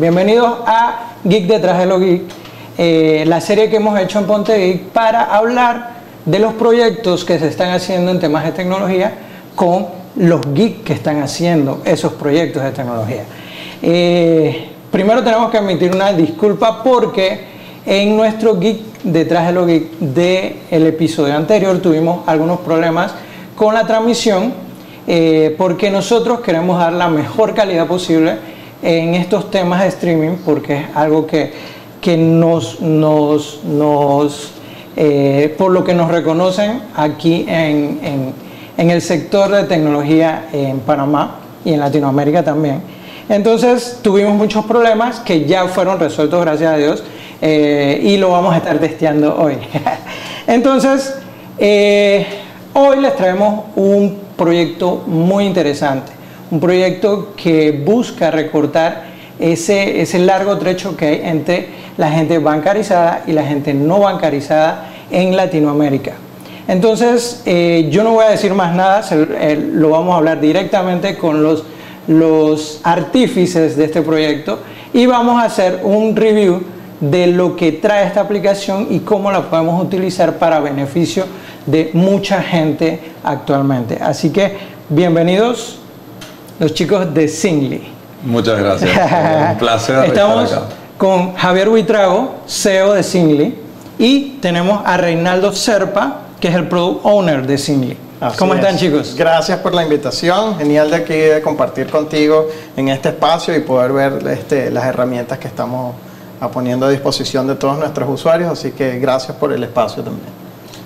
Bienvenidos a Geek detrás de lo Geek, eh, la serie que hemos hecho en Ponte Geek para hablar de los proyectos que se están haciendo en temas de tecnología con los geeks que están haciendo esos proyectos de tecnología. Eh, primero tenemos que emitir una disculpa porque en nuestro Geek detrás de lo Geek del episodio anterior tuvimos algunos problemas con la transmisión eh, porque nosotros queremos dar la mejor calidad posible en estos temas de streaming porque es algo que, que nos, nos, nos eh, por lo que nos reconocen aquí en, en, el sector de tecnología en Panamá y en Latinoamérica también. Entonces tuvimos muchos problemas que ya fueron resueltos gracias a Dios eh, y lo vamos a estar testeando hoy. Entonces, eh, hoy les traemos un proyecto muy interesante, un proyecto que busca recortar ese, ese largo trecho que hay entre la gente bancarizada y la gente no bancarizada en Latinoamérica. Entonces, eh, yo no voy a decir más nada, eh, lo vamos a hablar directamente con los, los artífices de este proyecto y vamos a hacer un review de lo que trae esta aplicación y cómo la podemos utilizar para beneficio de mucha gente actualmente. Así que bienvenidos los chicos de Singly. Muchas gracias. Un placer. Estamos estar acá. con Javier Huitrago, CEO de Singly, y tenemos a Reinaldo Serpa, que es el Product Owner de Singly. Así ¿Cómo están es. chicos? Gracias por la invitación. Genial de aquí de compartir contigo en este espacio y poder ver este, las herramientas que estamos a poniendo a disposición de todos nuestros usuarios. Así que gracias por el espacio también.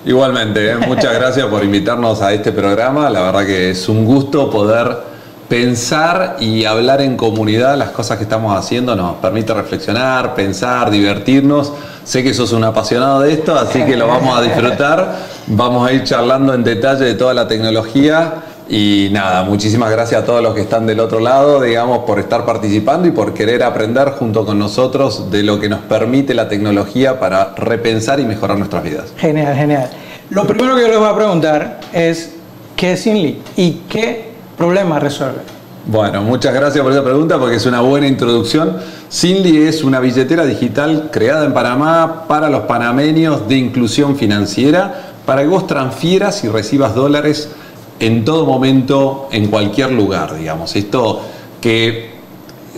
Igualmente, ¿eh? muchas gracias por invitarnos a este programa. La verdad que es un gusto poder pensar y hablar en comunidad las cosas que estamos haciendo. Nos permite reflexionar, pensar, divertirnos. Sé que sos un apasionado de esto, así que lo vamos a disfrutar. Vamos a ir charlando en detalle de toda la tecnología. Y nada, muchísimas gracias a todos los que están del otro lado, digamos, por estar participando y por querer aprender junto con nosotros de lo que nos permite la tecnología para repensar y mejorar nuestras vidas. Genial, genial. Lo primero que yo les voy a preguntar es, ¿qué es Singly y qué problema resuelve? Bueno, muchas gracias por esa pregunta porque es una buena introducción. Sinly es una billetera digital creada en Panamá para los panameños de inclusión financiera para que vos transfieras y recibas dólares en todo momento, en cualquier lugar, digamos. Esto que,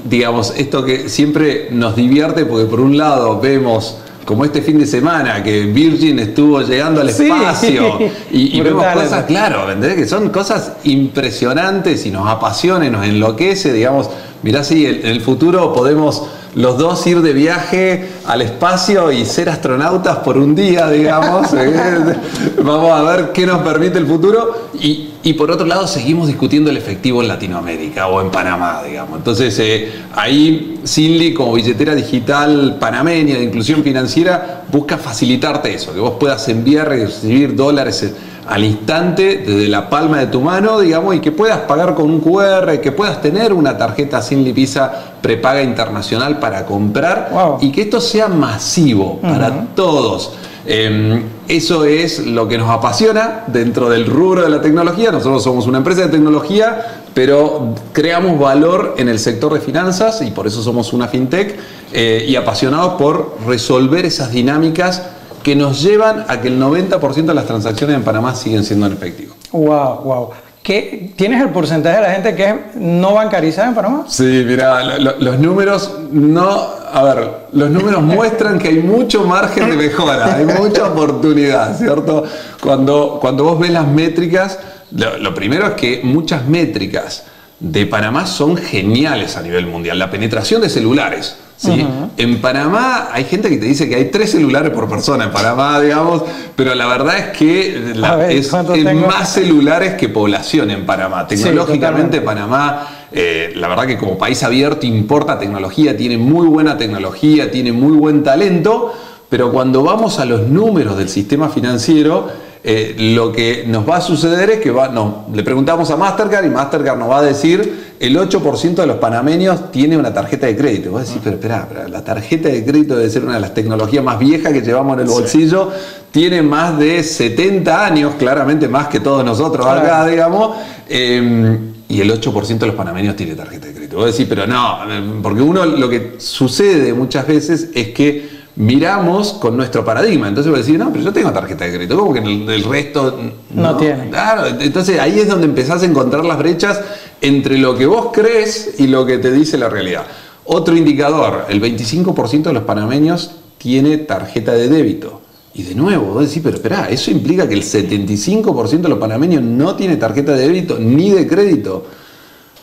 digamos, esto que siempre nos divierte porque por un lado vemos como este fin de semana que Virgin estuvo llegando al Sí. espacio y, y vemos cosas, claro, ¿entendés? Que son cosas impresionantes y nos apasiona y nos enloquece, digamos, mirá si el- en el futuro podemos los dos ir de viaje al espacio y ser astronautas por un día, digamos. ¿eh? Vamos a ver qué nos permite el futuro. Y, y por otro lado, seguimos discutiendo el efectivo en Latinoamérica o en Panamá, digamos. Entonces, eh, ahí Sinly, como billetera digital panameña de inclusión financiera, busca facilitarte eso, que vos puedas enviar y recibir dólares al instante desde la palma de tu mano, digamos, y que puedas pagar con un QR, que puedas tener una tarjeta Sinly Visa prepaga internacional para comprar Wow. y que esto sea masivo para todos. Eh, eso es lo que nos apasiona dentro del rubro de la tecnología. Nosotros somos una empresa de tecnología, pero creamos valor en el sector de finanzas y por eso somos una fintech eh, y apasionados por resolver esas dinámicas que nos llevan a que el 90% de las transacciones en Panamá siguen siendo en efectivo. Wow, wow. ¿Qué, ¿Tienes el porcentaje de la gente que es no bancarizada en Panamá? Sí, mira, lo- lo- los números no, a ver, los números muestran que hay mucho margen de mejora, hay mucha oportunidad, ¿cierto? Cuando, cuando vos ves las métricas, lo, lo primero es que muchas métricas de Panamá son geniales a nivel mundial. La penetración de celulares. ¿Sí? En Panamá hay gente que te dice que hay tres celulares por persona en Panamá, digamos, pero la verdad es que la- ver, es, más celulares que población en Panamá. Tecnológicamente. Panamá, eh, la verdad que como país abierto importa tecnología, tiene muy buena tecnología, tiene muy buen talento, pero cuando vamos a los números del sistema financiero, eh, lo que nos va a suceder es que va, no, le preguntamos a Mastercard y Mastercard nos va a decir el 8% de los panameños tiene una tarjeta de crédito. Vos decís, pero espera, pero la tarjeta de crédito debe ser una de las tecnologías más viejas que llevamos en el bolsillo, tiene más de 70 años, claramente más que todos nosotros acá, Claro. digamos. Eh, y el 8% de los panameños tiene tarjeta de crédito. Vos decís, pero no, porque uno lo que sucede muchas veces es que miramos con nuestro paradigma. Entonces vos decís, no, pero yo tengo tarjeta de crédito, ¿cómo que el, el resto No tiene. Claro, entonces ahí es donde empezás a encontrar las brechas entre lo que vos crees y lo que te dice la realidad. Otro indicador, el 25% de los panameños tiene tarjeta de débito. Y de nuevo, vos decís, pero espera, eso implica que el 75% de los panameños no tiene tarjeta de débito ni de crédito.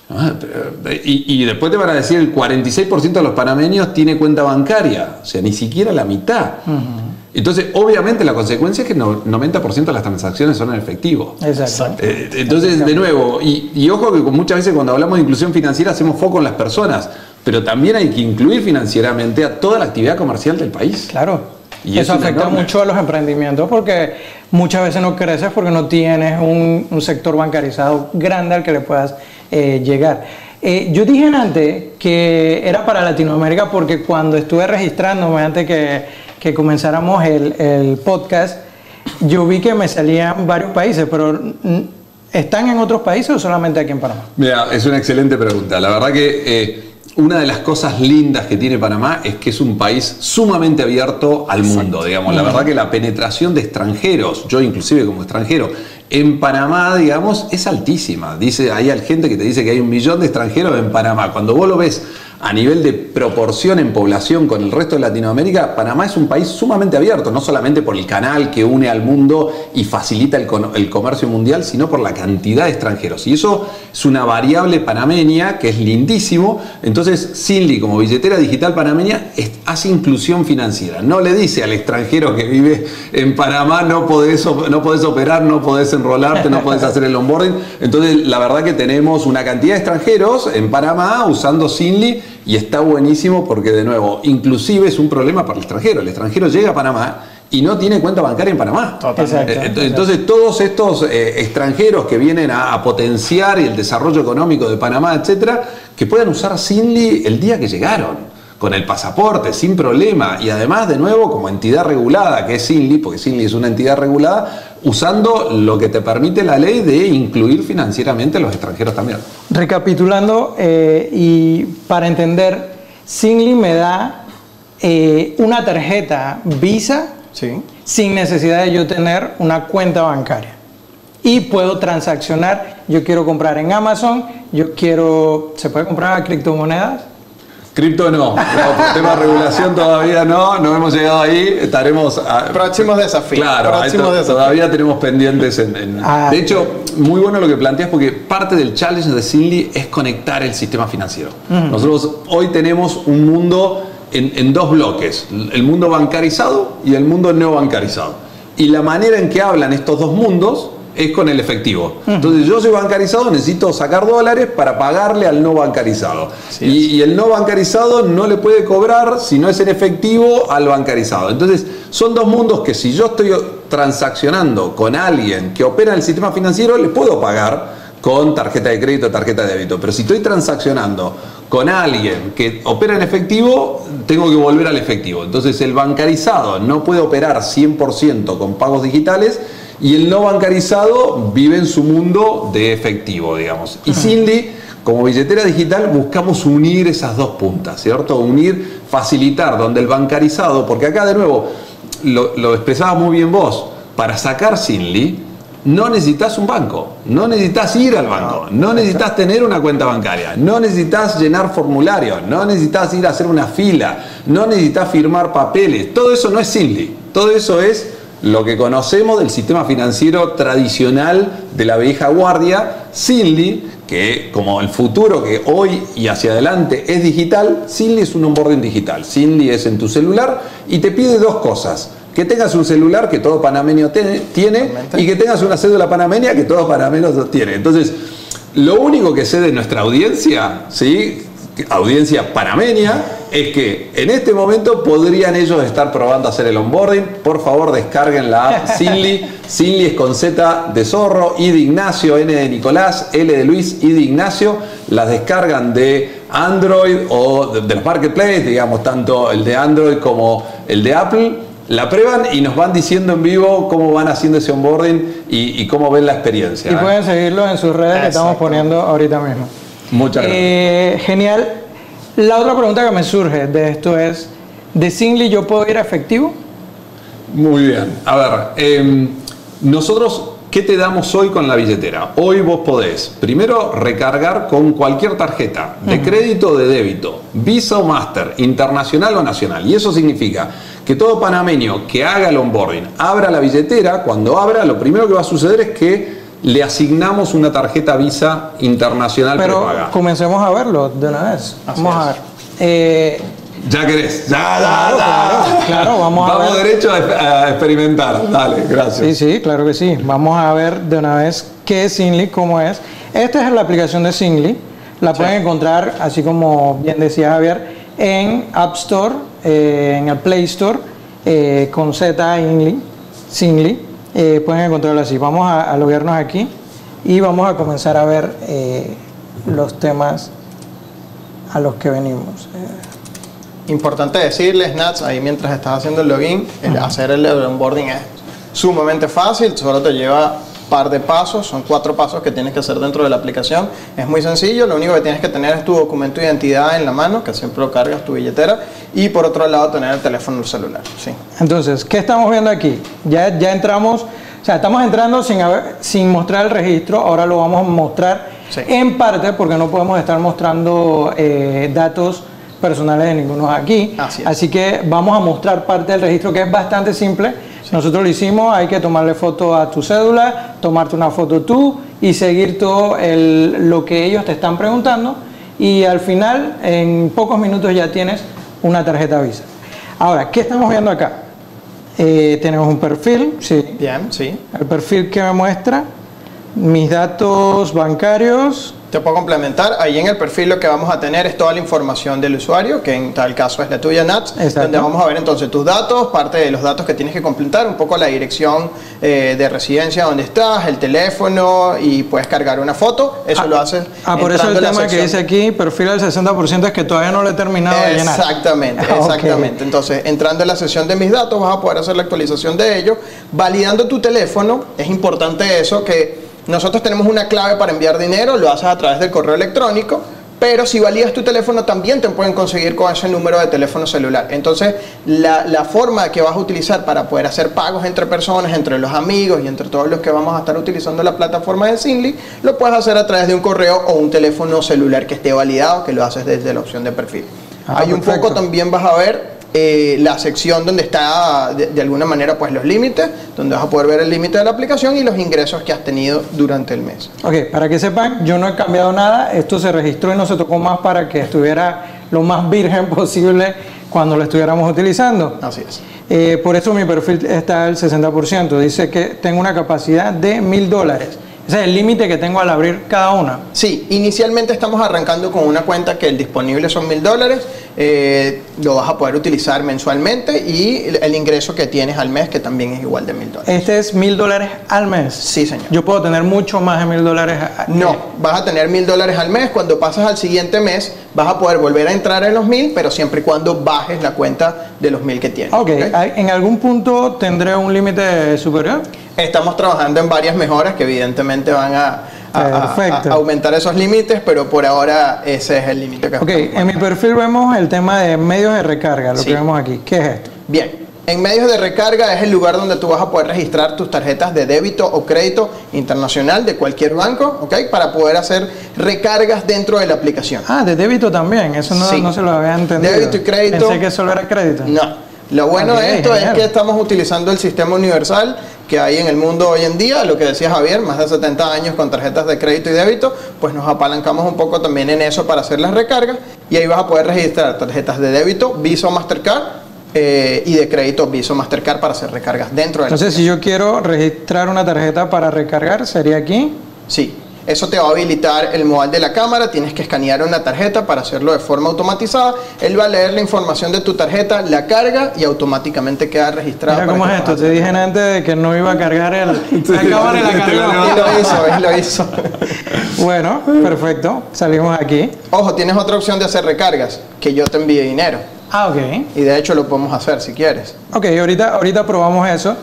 Ah, y, y después te van a decir el 46% de los panameños tiene cuenta bancaria, o sea, ni siquiera la mitad. Entonces, obviamente la consecuencia es que no- 90% de las transacciones son en efectivo. Exacto. Eh, entonces, de nuevo, y, y ojo que muchas veces cuando hablamos de inclusión financiera hacemos foco en las personas, pero también hay que incluir financieramente a toda la actividad comercial del país. Claro. Y eso afecta enorme. mucho a los emprendimientos porque muchas veces no creces porque no tienes un, un sector bancarizado grande al que le puedas eh, llegar. Eh, yo dije antes que era para Latinoamérica porque cuando estuve registrándome antes que, que comenzáramos el, el podcast, yo vi que me salían varios países, pero mm, ¿están en otros países o solamente aquí en Panamá? Mira, es una excelente pregunta. La verdad que eh, una de las cosas lindas que tiene Panamá es que es un país sumamente abierto al mundo, digamos. La verdad que la penetración de extranjeros, yo inclusive como extranjero, en Panamá, digamos, es altísima. Dice, hay gente que te dice que hay un millón de extranjeros en Panamá. Cuando vos lo ves a nivel de proporción en población con el resto de Latinoamérica, Panamá es un país sumamente abierto, no solamente por el canal que une al mundo y facilita el, comercio mundial, sino por la cantidad de extranjeros. Y eso es una variable panameña que es lindísimo. Entonces, Sinly, como billetera digital panameña, hace inclusión financiera. No le dice al extranjero que vive en Panamá, no podés, no podés operar, no podés enrolarte, no podés hacer el onboarding. Entonces, la verdad que tenemos una cantidad de extranjeros en Panamá usando Sinly y está buenísimo porque, de nuevo, inclusive es un problema para el extranjero. El extranjero llega a Panamá y no tiene cuenta bancaria en Panamá. Exacto. Eh, ent- Entonces, todos estos eh, extranjeros que vienen a, a potenciar el desarrollo económico de Panamá, etcétera, que puedan usar Sinly el día que llegaron, con el pasaporte, sin problema, y además, de nuevo, como entidad regulada, que es Sinly, porque Sinly es una entidad regulada, usando lo que te permite la ley de incluir financieramente a los extranjeros también. Recapitulando eh, y para entender, Singly me da eh, una tarjeta Visa Sí. sin necesidad de yo tener una cuenta bancaria. Y puedo transaccionar, yo quiero comprar en Amazon, yo quiero, ¿se puede comprar criptomonedas? Cripto no, no, por tema de regulación todavía no, no hemos llegado ahí, estaremos... a- Próximos desafíos. Claro, próximos esto desafíos. todavía tenemos pendientes en, en- Ah. De hecho, muy bueno lo que planteas porque parte del challenge de Sinly es conectar el sistema financiero. Nosotros hoy tenemos un mundo en, en dos bloques, el mundo bancarizado y el mundo no bancarizado. Y la manera en que hablan estos dos mundos es con el efectivo. Entonces yo soy bancarizado, necesito sacar dólares para pagarle al no bancarizado. Y, y el no bancarizado no le puede cobrar si no es en efectivo al bancarizado. Entonces, son dos mundos que si yo estoy transaccionando con alguien que opera en el sistema financiero, le puedo pagar con tarjeta de crédito, tarjeta de débito. Pero si estoy transaccionando con alguien que opera en efectivo, tengo que volver al efectivo. Entonces, el bancarizado no puede operar 100% con pagos digitales y el no bancarizado vive en su mundo de efectivo, digamos. Y Cindy, como billetera digital, buscamos unir esas dos puntas, ¿cierto? Unir, facilitar, donde el bancarizado, porque acá de nuevo, lo, lo expresabas muy bien vos, para sacar Sinly, no necesitas un banco, no necesitas ir al banco, no necesitas tener una cuenta bancaria, no necesitas llenar formularios, no necesitas ir a hacer una fila, no necesitas firmar papeles, todo eso no es Sinly, todo eso es lo que conocemos del sistema financiero tradicional de la vieja guardia, Sinly, que como el futuro que hoy y hacia adelante es digital, Sinly es un onboarding digital. Sinly es en tu celular y te pide dos cosas. Que tengas un celular que todo panameño tiene Totalmente. y que tengas una cédula panameña que todo panameño tiene. Entonces, lo único que sé de nuestra audiencia, ¿sí? Audiencia panameña, es que en este momento podrían ellos estar probando hacer el onboarding. Por favor, descarguen la app Sinly. Sinly es con Z de zorro, I de Ignacio, N de Nicolás, L de Luis, I de Ignacio. Las descargan de Android o de, de los marketplaces, digamos, tanto el de Android como el de Apple. la prueban y nos van diciendo en vivo cómo van haciendo ese onboarding y, y cómo ven la experiencia. Y ¿eh? pueden seguirlo en sus redes que estamos poniendo ahorita mismo. Muchas gracias. Eh, genial. La otra pregunta que me surge de esto es, ¿de Singly yo puedo ir a efectivo? Muy bien. A ver, em, nosotros, ¿qué te damos hoy con la billetera? Hoy vos podés, primero, recargar con cualquier tarjeta, de crédito o de débito, Visa o Master, internacional o nacional. Y eso significa que todo panameño que haga el onboarding, abra la billetera, cuando abra, lo primero que va a suceder es que le asignamos una tarjeta Visa internacional Pero prepaga. comencemos a verlo de una vez. Así vamos a ver. Eh, Ya querés. Ya, Claro, ya. claro, claro, vamos a ver. derecho a, a experimentar. Dale, gracias. Sí, sí, claro que sí. Vamos a ver de una vez qué es Singly, cómo es. Esta es la aplicación de Singly. La pueden encontrar, así como bien decía Javier, en App Store, eh, en el Play Store, eh, con Z Ingly, Singly. Eh, pueden encontrarla así. Vamos a, a loguearnos aquí y vamos a comenzar a ver eh, los temas a los que venimos. Eh, Importante decirles, Nats, ahí mientras estás haciendo el login, el hacer el onboarding es sumamente fácil, solo te lleva par de pasos, son cuatro pasos que tienes que hacer dentro de la aplicación. Es muy sencillo, lo único que tienes que tener es tu documento de identidad en la mano, que siempre lo cargas, tu billetera, y por otro lado tener el teléfono celular. Sí. Entonces, ¿qué estamos viendo aquí? Ya, ya entramos, o sea, estamos entrando sin, haber- sin mostrar el registro, ahora lo vamos a mostrar Sí. en parte porque no podemos estar mostrando eh, datos personales de ninguno aquí. Así es. que vamos a mostrar parte del registro que es bastante simple. Nosotros lo hicimos, hay que tomarle foto a tu cédula, tomarte una foto tú y seguir todo el- lo que ellos te están preguntando y al final en pocos minutos ya tienes una tarjeta Visa. Ahora, ¿qué estamos viendo acá? Eh, tenemos un perfil, sí, Bien, sí. el perfil que me muestra mis datos bancarios, Te puedo complementar. Ahí en el perfil lo que vamos a tener es toda la información del usuario, que en tal caso es la tuya, Nats, Exacto. donde vamos a ver entonces tus datos, parte de los datos que tienes que completar, un poco la dirección eh, de residencia donde estás, el teléfono y puedes cargar una foto. Eso Ah, lo haces. Ah, por eso el tema que dice aquí, perfil al 60% es que todavía no lo he terminado de llenar. Exactamente, Ah, exactamente. Entonces, entrando en la sesión de mis datos, vas a poder hacer la actualización de ellos. Validando tu teléfono, es importante eso, que nosotros tenemos una clave para enviar dinero, lo haces a través del correo electrónico, pero si validas tu teléfono también te pueden conseguir con ese número de teléfono celular. Entonces, la, la forma que vas a utilizar para poder hacer pagos entre personas, entre los amigos y entre todos los que vamos a estar utilizando la plataforma de Sinly, lo puedes hacer a través de un correo o un teléfono celular que esté validado, que lo haces desde la opción de perfil. Ah, Hay un poco también vas a ver eh, la sección donde está de, de alguna manera pues los límites, donde vas a poder ver el límite de la aplicación y los ingresos que has tenido durante el mes. Ok, para que sepan, yo no he cambiado nada, esto se registró y no se tocó más para que estuviera lo más virgen posible cuando lo estuviéramos utilizando. Así es. Eh, por eso mi perfil está al 60%, dice que tengo una capacidad de mil dólares. Ese es el límite que tengo al abrir cada una. Sí, inicialmente estamos arrancando con una cuenta que el disponible son mil dólares, eh, lo vas a poder utilizar mensualmente y el- ingreso que tienes al mes que también es igual de mil dólares. Este es mil dólares al mes. Sí, señor. Yo puedo tener mucho más de mil dólares. No, vas a tener mil dólares al mes. Cuando pasas al siguiente mes, vas a poder volver a entrar en los mil, pero siempre y cuando bajes la cuenta de los mil que tienes. Ok, ¿ok? ¿en algún punto tendré un límite superior? Estamos trabajando en varias mejoras que evidentemente van a, a- a- Perfecto. a aumentar esos límites, pero por ahora ese es el límite que Ok, en mi perfil vemos el tema de medios de recarga, lo Sí. que vemos aquí. ¿Qué es esto? Bien, en medios de recarga es el lugar donde tú vas a poder registrar tus tarjetas de débito o crédito internacional de cualquier banco, ¿ok? Para poder hacer recargas dentro de la aplicación. Ah, de débito también, eso no, Sí. no se lo había entendido. Débito y crédito. Pensé que solo era crédito. No. Lo bueno de esto genial. es que estamos utilizando el sistema universal que hay en el mundo hoy en día, lo que decía Javier, más de 70 años con tarjetas de crédito y débito, pues nos apalancamos un poco también en eso para hacer las recargas y ahí vas a poder registrar tarjetas de débito, Visa o Mastercard eh, y de crédito Visa o Mastercard para hacer recargas dentro de la Entonces, si yo quiero registrar una tarjeta para recargar, sería aquí. Sí, eso te va a habilitar el modal de la cámara, tienes que escanear una tarjeta para hacerlo de forma automatizada, él va a leer la información de tu tarjeta, la carga y automáticamente queda. Mira para cómo es esto. Te dije antes de que no iba a cargar el, la cámara y la Y cargó. lo hizo, y lo hizo. Bueno, perfecto. Salimos aquí. Ojo, tienes otra opción de hacer recargas, que yo te envíe dinero. Ah, ok. Y de hecho lo podemos hacer si quieres. Ok, ahorita, ahorita probamos eso.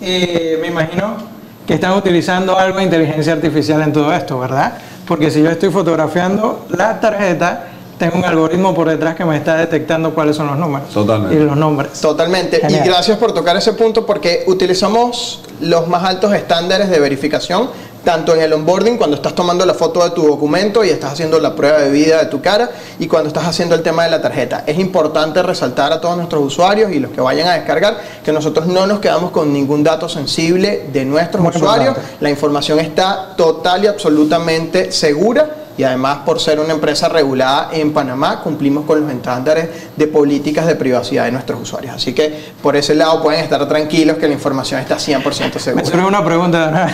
Eh, me imagino que están utilizando algo de inteligencia artificial en todo esto, ¿verdad? Porque si yo estoy fotografiando la tarjeta, tengo un algoritmo por detrás que me está detectando cuáles son los números. Totalmente. Y los nombres. Totalmente. Genial. Y gracias por tocar ese punto porque utilizamos los más altos estándares de verificación, tanto en el onboarding, cuando estás tomando la foto de tu documento y estás haciendo la prueba de vida de tu cara, y cuando estás haciendo el tema de la tarjeta. Es importante resaltar a todos nuestros usuarios y los que vayan a descargar que nosotros no nos quedamos con ningún dato sensible de nuestros Muy usuarios. importante. La información está total y absolutamente segura y además por ser una empresa regulada en Panamá cumplimos con los estándares de políticas de privacidad de nuestros usuarios. Así que por ese lado pueden estar tranquilos que la información está 100% Me segura. surge una pregunta.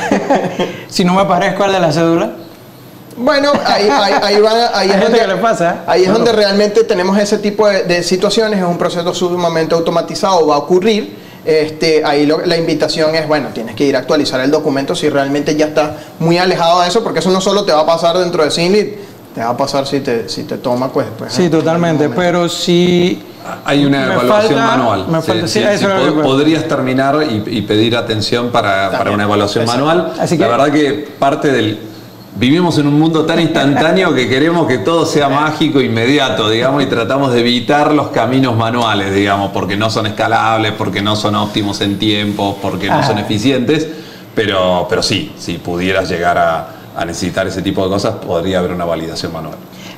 si no me parezco al de la cédula. Bueno, ahí, ahí, ahí van- ahí Hay es donde, pasa, ¿eh? ahí es donde realmente tenemos ese tipo de, de situaciones, es un proceso sumamente automatizado, va a ocurrir. Este, ahí lo- la invitación es, bueno, tienes que ir a actualizar el documento si realmente ya estás muy alejado de eso, porque eso no solo te va a pasar dentro de Sinlit, te va a pasar si te, si te toma, pues. pues Sí, en totalmente. Pero si Hay una evaluación falta- manual. me Sí, falta- sí, sí, eso sí, era lo pod- que- podrías terminar y, y pedir atención para, para una evaluación exacto. manual. Así La que- verdad que parte del... Vivimos en un mundo tan instantáneo que queremos que todo sea mágico, inmediato, digamos, y tratamos de evitar los caminos manuales, digamos, porque no son escalables, porque no son óptimos en tiempo, porque no Ah. son eficientes. Pero, pero sí, si pudieras llegar a, a necesitar ese tipo de cosas, podría haber una validación manual.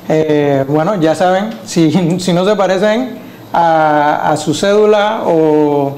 Eh, bueno, ya saben, si, si no se parecen a, a su cédula o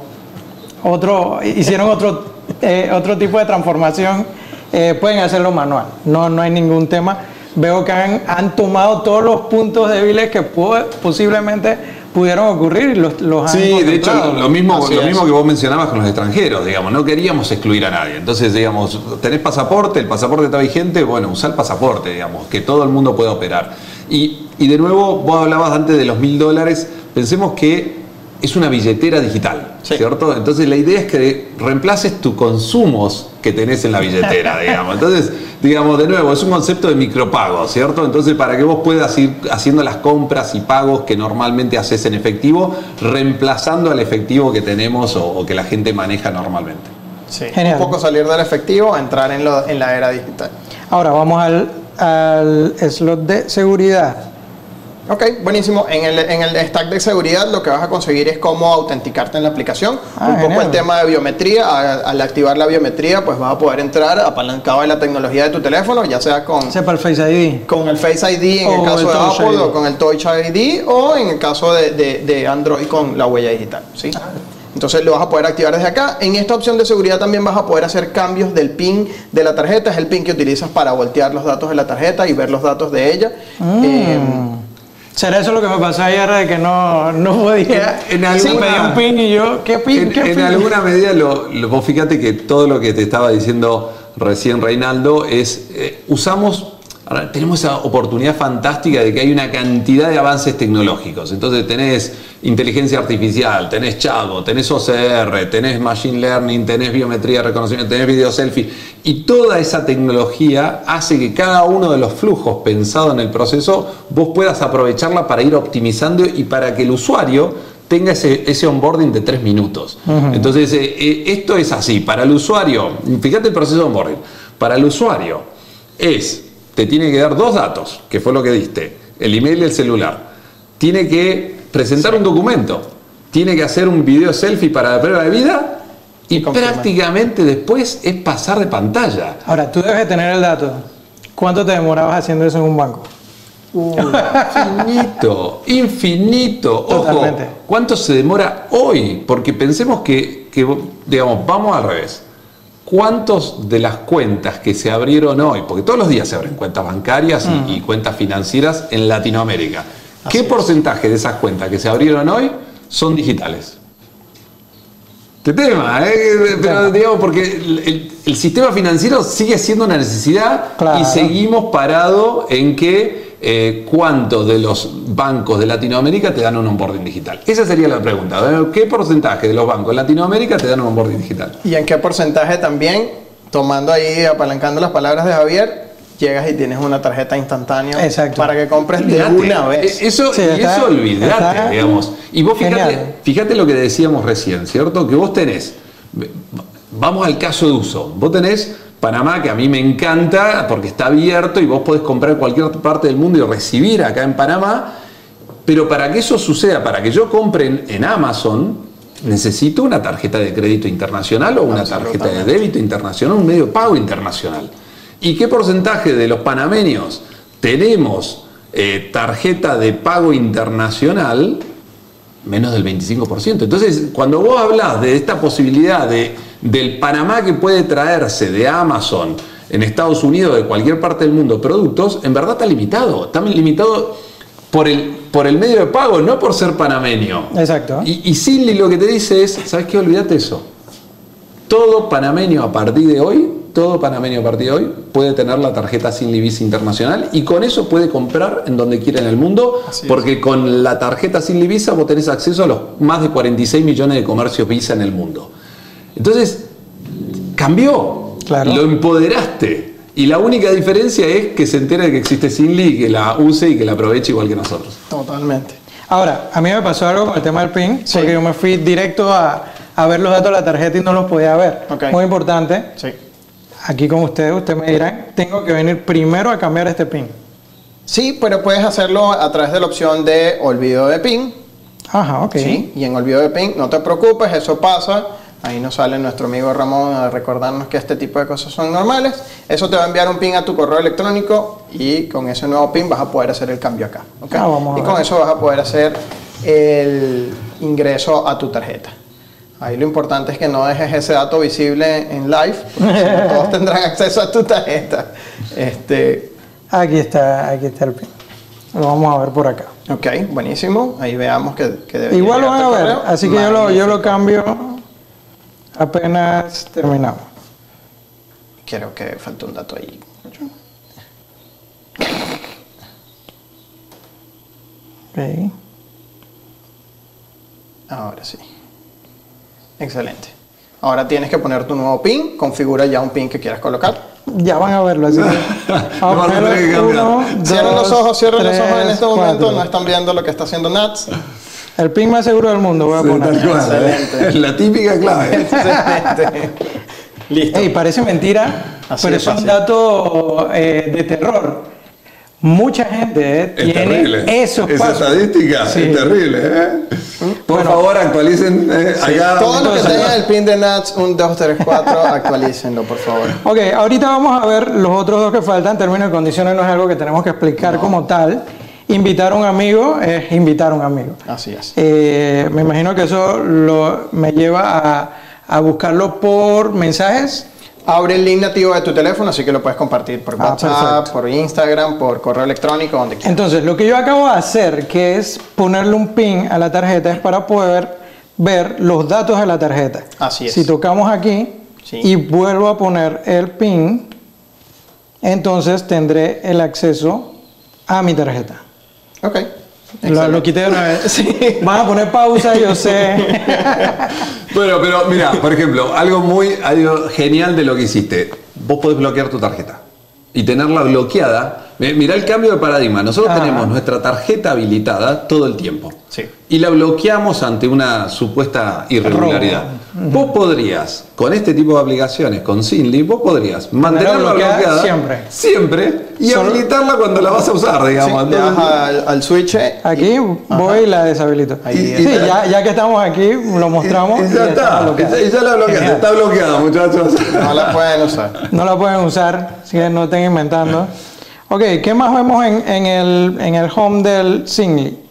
otro, hicieron otro, eh, otro tipo de transformación, eh, pueden hacerlo manual. No, no hay ningún tema. Veo que han, han tomado todos los puntos débiles que pu- posiblemente pudieron ocurrir y los, los han Sí, de hecho, contemplado. lo mismo, Así lo es. mismo que vos mencionabas con los extranjeros, digamos, no queríamos excluir a nadie. Entonces, digamos, tenés pasaporte, el pasaporte está vigente, bueno, usá el pasaporte, digamos, que todo el mundo pueda operar. Y, y de nuevo, vos hablabas antes de los mil dólares, pensemos que es una billetera digital, Sí. ¿cierto? Entonces la idea es que reemplaces tus consumos que tenés en la billetera, digamos. Entonces, digamos, de nuevo, es un concepto de micropago, ¿cierto? Entonces, para que vos puedas ir haciendo las compras y pagos que normalmente haces en efectivo, reemplazando al efectivo que tenemos o, o que la gente maneja normalmente. Sí, Genial. un poco salir del efectivo entrar en, lo- en la era digital. Ahora vamos al, al slot de seguridad. Ok, buenísimo. En el, en el stack de seguridad lo que vas a conseguir es cómo autenticarte en la aplicación. Ah, un poco el tema de biometría. Al, activar la biometría, pues vas a poder entrar apalancado en la tecnología de tu teléfono, ya sea con, Sepa el Face ID. con el Face ID en O el caso el de Apple ID. o con el Touch ID o en el caso de, de- de Android con la huella digital. ¿sí? Entonces lo vas a poder activar desde acá. En esta opción de seguridad también vas a poder hacer cambios del PIN de la tarjeta. Es el PIN que utilizas para voltear los datos de la tarjeta y ver los datos de ella. Mm. Eh, ¿Será eso lo que me pasó ayer de que no, no podía? En- en Sí, alguna- pedí un pin y yo, ¿qué pin? En, ¿Qué en pin? alguna medida, lo, lo- vos fíjate que todo lo que te estaba diciendo recién Reinaldo es, eh, usamos, ahora tenemos esa oportunidad fantástica de que hay una cantidad de avances tecnológicos. Entonces tenés inteligencia artificial, tenés Chago, tenés OCR, tenés Machine Learning, tenés biometría de reconocimiento, tenés video selfie. Y toda esa tecnología hace que cada uno de los flujos pensados en el proceso vos puedas aprovecharla para ir optimizando y para que el usuario tenga ese, ese onboarding de tres minutos. Entonces, eh, eh, esto es así. Para el usuario, fíjate el proceso de onboarding. Para el usuario es, te tiene que dar dos datos, que fue lo que diste, el email y el celular. Tiene que presentar un documento, tiene que hacer un video selfie para la prueba de vida y, prácticamente después es pasar de pantalla. Ahora, tú debes de tener el dato. ¿Cuánto te demorabas haciendo eso en un banco? Infinito, infinito. Ojo, Totalmente. ¿cuánto se demora hoy? Porque pensemos que, que, digamos, vamos al revés. ¿Cuántos de las cuentas que se abrieron hoy, porque todos los días se abren cuentas bancarias y, y cuentas financieras en Latinoamérica, ¿qué porcentaje de esas cuentas que se abrieron hoy son digitales? Qué tema, ¿eh? Pero digamos, porque el, el- el sistema financiero sigue siendo una necesidad Claro. y seguimos parado en que eh, cuántos de los bancos de Latinoamérica te dan un onboarding digital. Esa sería la pregunta. ¿Qué porcentaje de los bancos de Latinoamérica te dan un onboarding digital? ¿Y en qué porcentaje también, tomando ahí, apalancando las palabras de Javier, llegas y tienes una tarjeta instantánea Exacto. para que compres de una vez. Eh, Eso, Sí, está- eso olvídate, está digamos. Y vos fíjate, fíjate lo que decíamos recién, ¿cierto? Que vos tenés, vamos al caso de uso, vos tenés Panamá, que a mí me encanta porque está abierto y vos podés comprar en cualquier parte del mundo y recibir acá en Panamá, pero para que eso suceda, para que yo compre en, Amazon, necesito una tarjeta de crédito internacional o una tarjeta de débito internacional, un medio de pago internacional. ¿Y qué porcentaje de los panameños tenemos eh, tarjeta de pago internacional? Menos del 25%. Entonces, cuando vos hablas de esta posibilidad de, del Panamá que puede traerse de Amazon en Estados Unidos, de cualquier parte del mundo, productos, en verdad está limitado. Está limitado por el, por el medio de pago, no por ser panameño. Exacto. Y, y Sinly lo que te dice es, ¿sabes qué? Olvídate eso. Todo panameño a partir de hoy, todo panameño a partir de hoy puede tener la tarjeta Sinly Visa Internacional y con eso puede comprar en donde quiera en el mundo, Así es. porque con la tarjeta Sinly Visa vos tenés acceso a los más de 46 millones de comercios Visa en el mundo. Entonces, cambió, Claro. lo empoderaste. Y la única diferencia es que se entere de que existe Sinly y que la use y que la aproveche igual que nosotros. Totalmente. Ahora, a mí me pasó algo con el tema del PIN, Sí. porque yo me fui directo a, a ver los datos de la tarjeta y no los podía ver. Ok. Muy importante. Sí. Aquí con ustedes, ustedes me dirán, tengo que venir primero a cambiar este PIN. Sí, pero puedes hacerlo a través de la opción de olvido de PIN. Ajá, ok. ¿sí? Y en olvido de PIN, no te preocupes, eso pasa. Ahí nos sale nuestro amigo Ramón a recordarnos que este tipo de cosas son normales. Eso te va a enviar un PIN a tu correo electrónico y con ese nuevo PIN vas a poder hacer el cambio acá. ¿ok? Ah, vamos a y con eso vas a poder hacer el ingreso a tu tarjeta. Ahí lo importante es que no dejes ese dato visible en live, porque todos tendrán acceso a tu tarjeta. Este, Aquí está, aquí está el PIN. Lo vamos a ver por acá. ok, buenísimo. Ahí veamos que, que debería Igual lo van a llegarte ver, así que yo lo, yo lo cambio apenas terminamos. Creo que falta un dato ahí. Ok. Ahora sí. Excelente. Ahora tienes que poner tu nuevo pin. Configura ya un pin que quieras colocar. Ya van a verlo, así que vamos a cambiar. Uno, Cierren los dos, ojos, cierren los ojos en este momento. cuatro. No están viendo lo que está haciendo Nats. El PIN más seguro del mundo, voy a Sí, poner. tal cual, ¿eh? Excelente. La típica clave. Excelente. Listo. Ey, parece mentira, Así pero es es un dato eh, de terror. Mucha gente eh, Es tiene terrible. esos Esa pasos. estadística Sí. es terrible. ¿eh? Por Bueno. favor, actualicen eh. Todos los que tengan el pin de Nats, 1, 2, 3, 4, actualícenlo, por favor. Ok, ahorita vamos a ver los otros dos que faltan. Términos y condiciones no es algo que tenemos que explicar como tal. Invitar a un amigo es invitar a un amigo. Así es. Eh, me imagino que eso lo, me lleva a, a buscarlo por mensajes. Abre el link nativo de tu teléfono, así que lo puedes compartir por Ah, WhatsApp, por Instagram, por correo electrónico, donde quieras. Entonces, lo que yo acabo de hacer, que es ponerle un pin a la tarjeta, es para poder ver los datos de la tarjeta. Así es. Si tocamos aquí Sí. y vuelvo a poner el pin, entonces tendré el acceso a mi tarjeta. Ok. Lo, quité de una vez. Van a poner pausa, yo sé. Bueno, pero mira, por ejemplo, algo muy algo genial de lo que hiciste. Vos podés bloquear tu tarjeta y tenerla bloqueada. Mi- Mirá el cambio de paradigma. Nosotros Ajá. tenemos nuestra tarjeta habilitada todo el tiempo. Sí. Y la bloqueamos ante una supuesta irregularidad. Vos podrías, con este tipo de aplicaciones, con Sinly, vos podrías mantenerla bloqueada bloqueada siempre. Siempre. Y Solo- habilitarla cuando la vas a usar, Sí, digamos. le Entonces- das al, al switch. eh, Aquí voy y la deshabilito. Ahí sí, está. ya, ya que estamos aquí, lo mostramos. Y, y ya está, bloqueada. y ya la bloqueaste, está bloqueada, muchachos. No la pueden usar. No la pueden usar, que no estén inventando. Ok, ¿qué más vemos en, en el, en el home del Singly?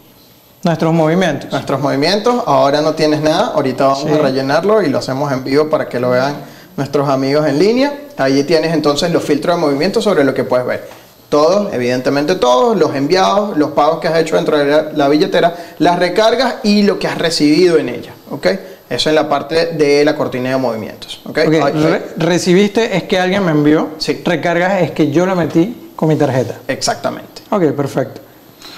Nuestros movimientos. Nuestros movimientos, ahora no tienes nada, ahorita vamos Sí. a rellenarlo y lo hacemos en vivo para que lo vean nuestros amigos en línea. Allí tienes entonces los filtros de movimiento sobre lo que puedes ver. Todos, evidentemente todos, los enviados, los pagos que has hecho dentro de la, la billetera, las recargas y lo que has recibido en ella. ¿ok? Eso es la parte de la cortina de movimientos. ¿ok? Ok, Ay, ay. re- recibiste es que alguien me envió. Sí. Recargas es que yo lo metí con mi tarjeta. Exactamente. Ok, perfecto.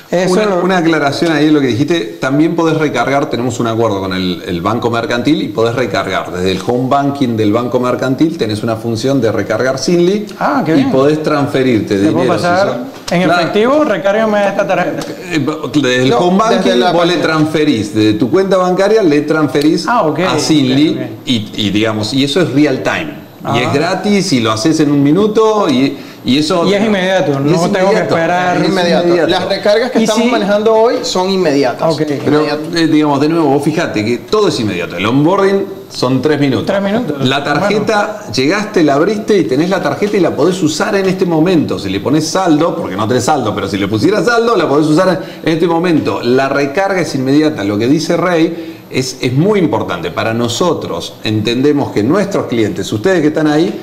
Una, lo- una aclaración ahí en lo que dijiste, también podés recargar, tenemos un acuerdo con el, el banco mercantil y podés recargar. Desde el home banking del banco mercantil tenés una función de recargar Sinly Ah, y podés transferirte ¿Te puedo dinero. pasar si sos- en Claro. efectivo? Recárgame esta tarjeta. Eh, Desde el No, home banking vos le transferís, desde tu cuenta bancaria le transferís Ah, a Sinly. Y, y digamos, y eso es real time. Y Ah. es gratis y lo haces en un minuto y, y eso... Y es inmediato, no es tengo que inmediato. esperar. Es Es inmediato. inmediato. Las recargas que estamos si- manejando hoy son inmediatas. Ok. Pero, Inmediatas. eh, digamos, de nuevo, vos fíjate que todo es inmediato. El onboarding son tres minutos. Tres minutos. La tarjeta, llegaste, la abriste y tenés la tarjeta y la podés usar en este momento. Si le pones saldo, porque no tenés saldo, pero si le pusieras saldo, la podés usar en este momento. La recarga es inmediata. Lo que dice Rey es, es muy importante. Para nosotros entendemos que nuestros clientes, ustedes que están ahí,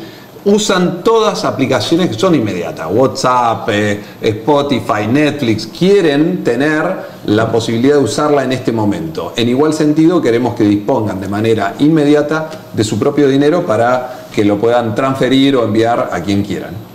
usan todas aplicaciones que son inmediatas, WhatsApp, eh, Spotify, Netflix, quieren tener la posibilidad de usarla en este momento. En igual sentido, queremos que dispongan de manera inmediata de su propio dinero para que lo puedan transferir o enviar a quien quieran.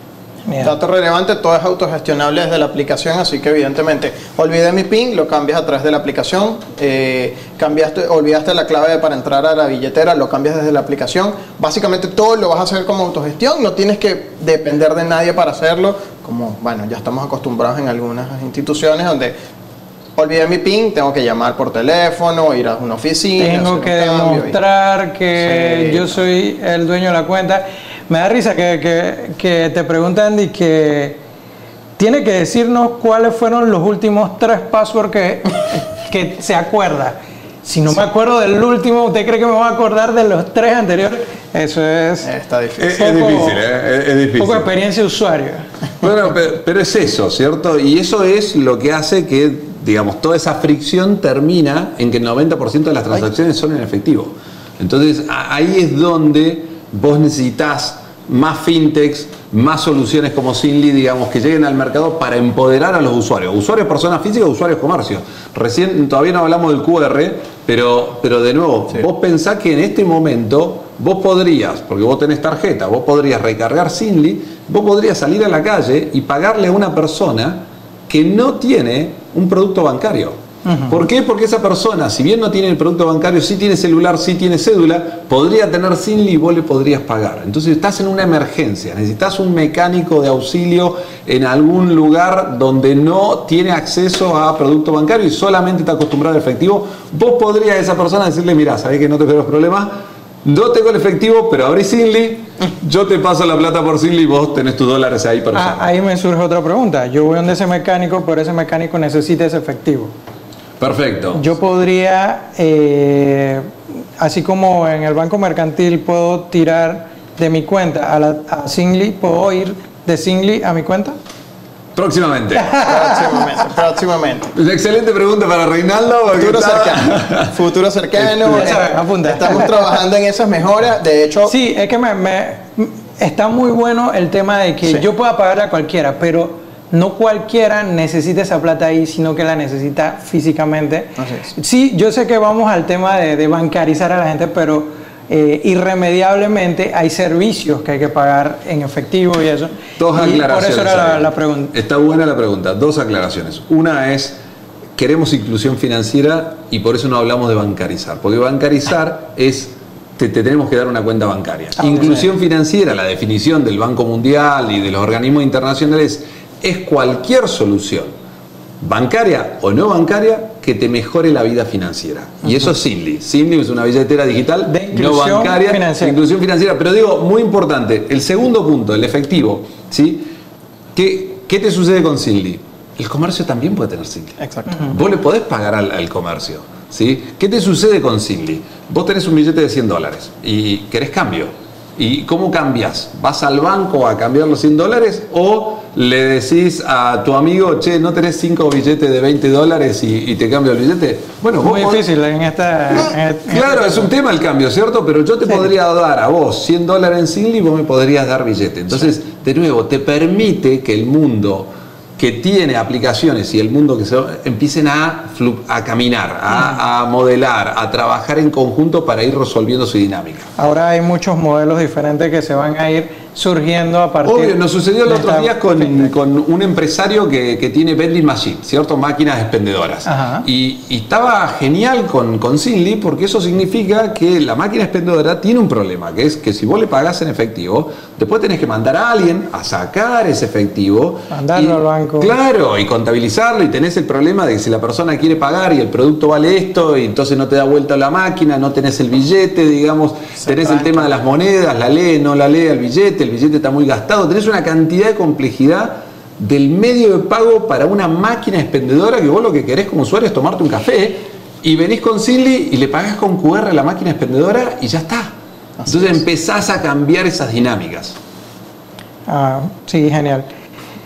Dato relevante, todo es autogestionable desde la aplicación, así que evidentemente olvidé mi PIN, lo cambias a través de la aplicación, eh, cambiaste, olvidaste la clave para entrar a la billetera, lo cambias desde la aplicación. Básicamente todo lo vas a hacer como autogestión, no tienes que depender de nadie para hacerlo, como bueno, ya estamos acostumbrados en algunas instituciones donde olvidé mi PIN, tengo que llamar por teléfono, ir a una oficina. Tengo que demostrar que Sí. yo soy el dueño de la cuenta. Me da risa que, que- que te preguntan y que tiene que decirnos cuáles fueron los últimos tres passwords que, que se acuerda. Si no me acuerdo del último, ¿usted cree que me va a acordar de los tres anteriores? Eso es Está difícil. Es, es Poco- difícil, ¿eh? es, es difícil. poco experiencia de usuario. Bueno, pe- pero es eso, ¿cierto? Y eso es lo que hace que, digamos, toda esa fricción termina en que el 90% de las transacciones son en efectivo. Entonces, ahí es donde vos necesitas más fintechs, más soluciones como Sinly, digamos, que lleguen al mercado para empoderar a los usuarios. Usuarios personas físicas, usuarios comercio. Recién todavía no hablamos del QR, pero, pero de nuevo, vos pensás que en este momento vos podrías, porque vos tenés tarjeta, vos podrías recargar Sinly, vos podrías salir a la calle y pagarle a una persona que no tiene un producto bancario. ¿Por qué? Porque esa persona, si bien no tiene el producto bancario, sí tiene celular, sí tiene cédula, podría tener Sinly y vos le podrías pagar. Entonces estás en una emergencia, necesitas un mecánico de auxilio en algún lugar donde no tiene acceso a producto bancario y solamente está acostumbrado al efectivo, vos podrías a esa persona decirle, mira, sabés que no te los problemas, no tengo el efectivo, pero abrí Sinly, yo te paso la plata por Sinly y vos tenés tus dólares ahí para Ah, usar. ahí me surge otra pregunta. Yo voy donde ese mecánico, pero ese mecánico necesita ese efectivo. Perfecto. Yo podría, eh, así como en el banco mercantil puedo tirar de mi cuenta a, la, a Singly, puedo ir de Singly a mi cuenta. Próximamente. Próximamente, próximamente. Una excelente pregunta para Reinaldo. Futuro estaba- cercano. Futuro cercano. Eh, apunta. Estamos trabajando en esas mejoras. De hecho, Sí, es que me, me- está muy bueno el tema de que Sí. yo pueda pagarle a cualquiera, pero no cualquiera necesita esa plata ahí, sino que la necesita físicamente. Así es. Sí, yo sé que vamos al tema de, de bancarizar a la gente, pero eh, irremediablemente hay servicios que hay que pagar en efectivo y eso. Dos y por aclaraciones. eso era la, pregunta. Está buena la pregunta. Dos aclaraciones. Una es, queremos inclusión financiera y por eso no hablamos de bancarizar. Porque bancarizar es, te, te tenemos que dar una cuenta bancaria. Ah, inclusión financiera, la definición del Banco Mundial y de los organismos internacionales, es cualquier solución bancaria o no bancaria que te mejore la vida financiera. Y eso es Sinly. Sinly es una billetera digital De no bancaria, financiera. de inclusión financiera. Pero digo, muy importante, el segundo punto, el efectivo, ¿sí? ¿Qué, qué te sucede con Sinly? El comercio también puede tener Sinly. exacto. Vos le podés pagar al, al comercio. ¿sí? ¿Qué te sucede con Sinly? Vos tenés un billete de 100 dólares y querés cambio. ¿Y cómo cambias? ¿Vas al banco a cambiar los 100 dólares o le decís a tu amigo, che, no tenés 5 billetes de 20 dólares y, y te cambio el billete? Bueno, Muy difícil en esta... en- en- Claro, es un tema el cambio, ¿cierto? Pero yo te podría dar a vos 100 dólares en Sinly y vos me podrías dar billete. Entonces, de nuevo, te permite que el mundo que tiene aplicaciones y el mundo que se empiecen a, a caminar, a, a modelar, a trabajar en conjunto para ir resolviendo su dinámica. Ahora hay muchos modelos diferentes que se van a ir surgiendo a partir Obvio, nos sucedió los otros días con, con un empresario que, que tiene vending machine, ¿cierto? Máquinas expendedoras. Y, y estaba genial con, con Sinly porque eso significa que la máquina expendedora tiene un problema, que es que si vos le pagás en efectivo, después tenés que mandar a alguien a sacar ese efectivo. Mandarlo y- al banco. Claro, y contabilizarlo y tenés el problema de que si la persona quiere pagar y el producto vale esto, y entonces no te da vuelta la máquina, no tenés el billete, digamos, tenés el tema de las monedas, la lee, no la lee el billete, el billete está muy gastado, tenés una cantidad de complejidad del medio de pago para una máquina expendedora que vos lo que querés como usuario es tomarte un café y venís con Sinly y le pagás con QR a la máquina expendedora y ya está. Entonces empezás a cambiar esas dinámicas. Ah, sí, genial.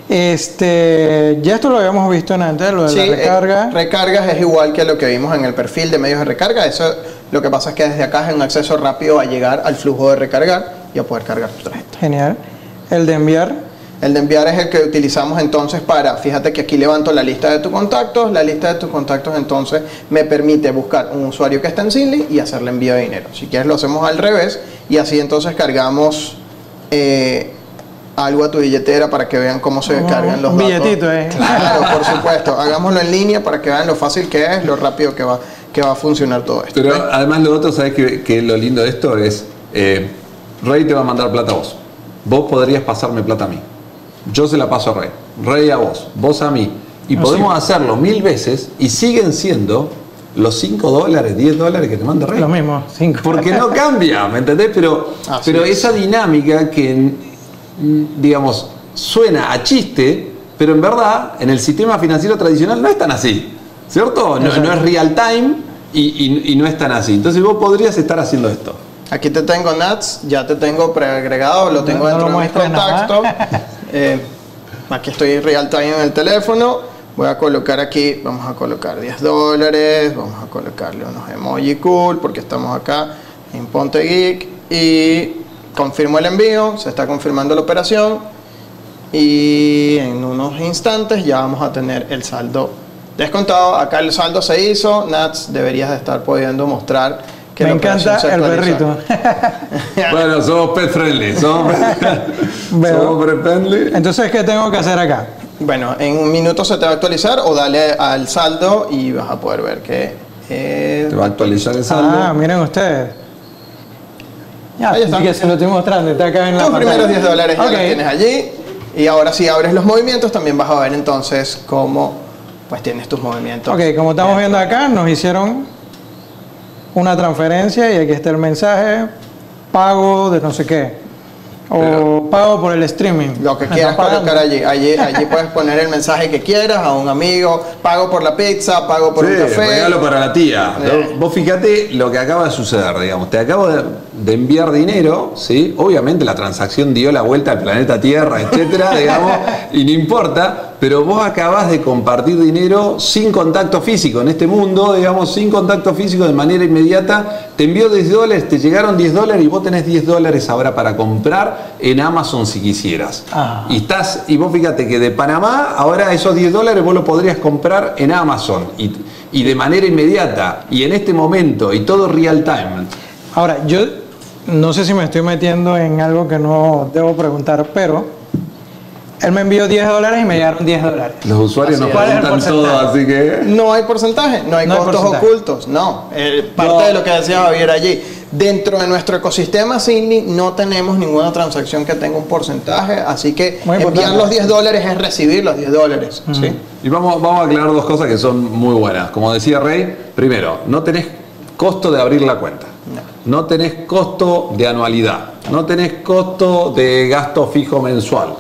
Este, ya esto lo habíamos visto en antes, lo de Sí, la eh, recarga. recargas es igual que lo que vimos en el perfil de medios de recarga. Eso lo que pasa es que desde acá es un acceso rápido a llegar al flujo de recargar y a poder cargar tu tarjeta. Genial. El de enviar. El de enviar es el que utilizamos entonces para, fíjate que aquí levanto la lista de tus contactos, la lista de tus contactos entonces me permite buscar un usuario que está en Sinly y hacerle envío de dinero. Si quieres lo hacemos al revés y así entonces cargamos eh, algo a tu billetera para que vean cómo se Un- cargan los un datos. billetito, eh. Claro, por supuesto. Hagámoslo en línea para que vean lo fácil que es, lo rápido que va, que va a funcionar todo esto. Pero además lo otro, ¿sabes que, que lo lindo de esto es, eh, Rey te va a mandar plata a vos. Vos podrías pasarme plata a mí. Yo se la paso a Rey. Rey a vos, vos a mí. Y Ah, podemos hacerlo mil veces y siguen siendo los 5 dólares, 10 dólares que te manda Rey. Lo mismo, cinco. Porque no cambia, ¿me entendés? Pero, Así pero es. esa dinámica que, mm, digamos, suena a chiste, pero en verdad en el sistema financiero tradicional no es tan así, ¿cierto? No, no es real time y, y- y no es tan así. Entonces vos podrías estar haciendo esto. Aquí te tengo Nats, ya te tengo preagregado, lo tengo No- no dentro lo de mis contactos. Eh, aquí estoy real time en el teléfono. Voy a colocar aquí, vamos a colocar 10 dólares, vamos a colocarle unos emoji cool porque estamos acá en Ponte Geek y confirmo el envío, se está confirmando la operación y en unos instantes ya vamos a tener el saldo descontado. Acá el saldo se hizo, Nats deberías de estar pudiendo mostrar que Me encanta el perrito. Bueno, somos pet friendly, somos, somos pet friendly. Entonces, ¿qué tengo que hacer acá? Bueno, en un minuto se te va a actualizar o dale al saldo y vas a poder ver que eh, Te va a actualizar el saldo. Ah, miren ustedes. Ya, Ahí está. así que se lo estoy mostrando, está acá en la tus pantalla. primeros 10 dólares ya Ok. los tienes allí. Y ahora si abres los movimientos también vas a ver entonces cómo pues tienes tus movimientos. Ok, como estamos viendo acá, nos hicieron una transferencia y aquí está el mensaje, pago de no sé qué. O Pero- pago por el streaming. Lo que quieras colocar allí. allí. Allí puedes poner el mensaje que quieras a un amigo. Pago por la pizza, pago por Sí, un café. regalo para la tía. Eh. Vos fíjate lo que acaba de suceder, digamos. Te acabo de, de enviar dinero, ¿sí? Obviamente la transacción dio la vuelta al planeta Tierra, etcétera, digamos, y no importa, pero vos acabas de compartir dinero sin contacto físico en este mundo, digamos, sin contacto físico de manera inmediata. Te envió 10 dólares, te llegaron 10 dólares y vos tenés 10 dólares ahora para comprar en Amazon si quisieras. Ah. Y estás, y vos fíjate que de Panamá, ahora esos 10 dólares vos los podrías comprar en Amazon y, y de manera inmediata y en este momento y todo real time. Ahora, yo no sé si me estoy metiendo en algo que no debo preguntar, pero él me envió 10 dólares y me llegaron 10 dólares. Los usuarios Así nos es. ¿Cuál es el preguntan todo, así que. No hay porcentaje, no hay No costos ocultos, no. Eh, parte No. de lo que decía Javier allí. Dentro de nuestro ecosistema Cindy no tenemos ninguna transacción que tenga un porcentaje, así que Muy enviar importante. los 10 dólares es recibir los 10 dólares. ¿sí? Y vamos, vamos a aclarar dos cosas que son muy buenas. Como decía Rey, primero, no tenés costo de abrir la cuenta. No tenés costo de anualidad. No tenés costo de gasto fijo mensual.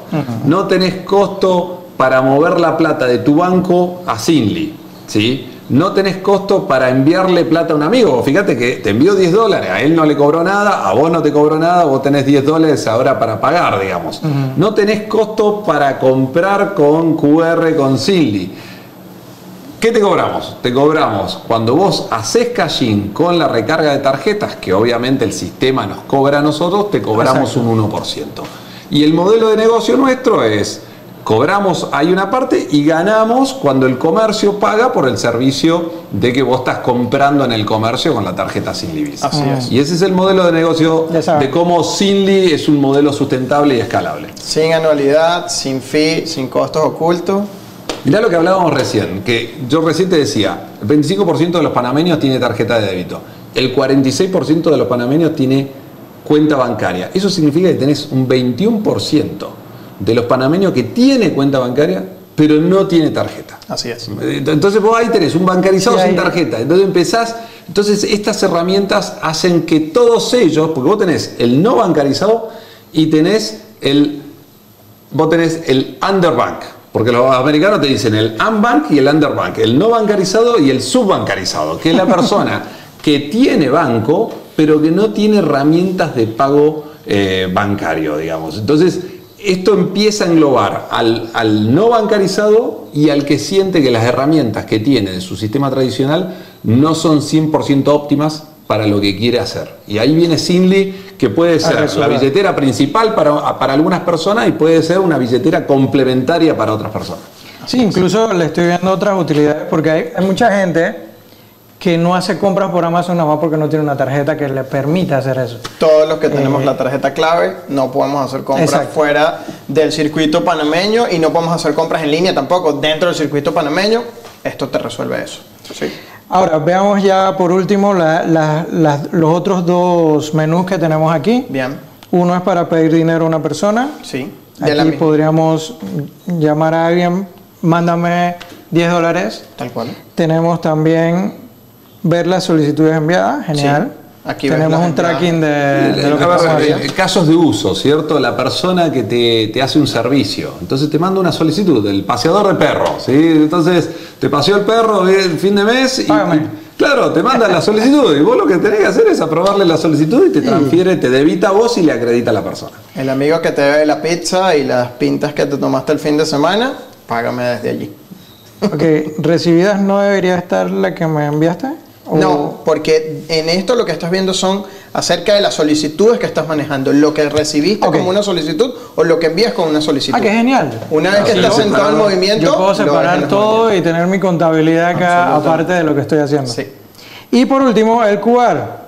No tenés costo para mover la plata de tu banco a Sinly. ¿sí? No tenés costo para enviarle plata a un amigo. Fíjate que te envió 10 dólares, a él no le cobró nada, a vos no te cobró nada, vos tenés 10 dólares ahora para pagar, digamos. No tenés costo para comprar con QR con Sinly. ¿Qué te cobramos? Te cobramos cuando vos haces cashing con la recarga de tarjetas, que obviamente el sistema nos cobra a nosotros, te cobramos Exacto. un 1%. Y el modelo de negocio nuestro es cobramos ahí una parte y ganamos cuando el comercio paga por el servicio de que vos estás comprando en el comercio con la tarjeta Sinly Así es. Y ese es el modelo de negocio de cómo Sinly es un modelo sustentable y escalable. Sin anualidad, sin fee, sin costos ocultos. Mirá lo que hablábamos recién, que yo recién te decía, el 25% de los panameños tiene tarjeta de débito, el 46% de los panameños tiene cuenta bancaria. Eso significa que tenés un 21% de los panameños que tiene cuenta bancaria, pero no tiene tarjeta. Así es. Entonces vos ahí tenés un bancarizado Sí, sin tarjeta. Entonces empezás. Entonces estas herramientas hacen que todos ellos, porque vos tenés el no bancarizado y tenés el. Vos tenés el underbank. Porque los americanos te dicen el unbank y el underbank, el no bancarizado y el subbancarizado, que es la persona que tiene banco, pero que no tiene herramientas de pago eh, bancario, digamos. Entonces, esto empieza a englobar al, al no bancarizado y al que siente que las herramientas que tiene de su sistema tradicional no son 100% óptimas para lo que quiere hacer. Y ahí viene Sinly, que puede ser la resolver. billetera principal para, para algunas personas y puede ser una billetera complementaria para otras personas. Sí, incluso le estoy viendo otras utilidades porque hay, hay mucha gente que no hace compras por Amazon nada más porque no tiene una tarjeta que le permita hacer eso. Todos los que tenemos Eh, la tarjeta clave no podemos hacer compras Exacto. fuera del circuito panameño y no podemos hacer compras en línea tampoco dentro del circuito panameño. Esto te resuelve eso. Sí. Ahora, veamos ya por último la- los otros dos menús que tenemos aquí. Bien. Uno es para pedir dinero a una persona. Sí. De Aquí podríamos llamar a alguien, mándame 10 dólares. Tal cual. Tenemos también ver las solicitudes enviadas, genial. Sí. Aquí Tenemos un tracking de, de lo que A ver, eh, casos de uso, ¿cierto? La persona que te, te hace un servicio, entonces te manda una solicitud, el paseador de perro, ¿sí? Entonces te paseó el perro el fin de mes y, Págame. y- claro, te manda la solicitud y vos lo que tenés que hacer es aprobarle la solicitud y te transfiere, te debita a vos y le acredita a la persona. El amigo que te debe la pizza y las pintas que te tomaste el fin de semana, págame desde allí. Ok, recibidas no debería estar la que me enviaste. ¿O- No, porque en esto lo que estás viendo son acerca de las solicitudes que estás manejando, lo que recibiste como una solicitud o lo que envías con una solicitud. Ah, qué genial. Una vez que Sí, estás en movimiento, Yo puedo separar todo y tener mi contabilidad acá aparte de lo que estoy haciendo. Sí. Y por último, el QR.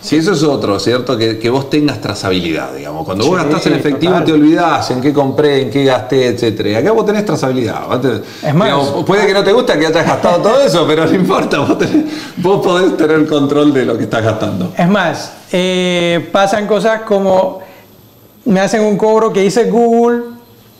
Si eso es otro, ¿cierto? Que, que vos tengas trazabilidad, digamos. Cuando vos Sí, gastás en efectivo total. te olvidás en qué compré, en qué gasté, etcétera. Y acá vos tenés trazabilidad. Vos Es más- digamos, puede que no te gusta que hayas gastado todo eso, pero no importa. Vos, tenés- vos podés tener control de lo que estás gastando. Es más, eh, pasan cosas como me hacen un cobro que hice Google,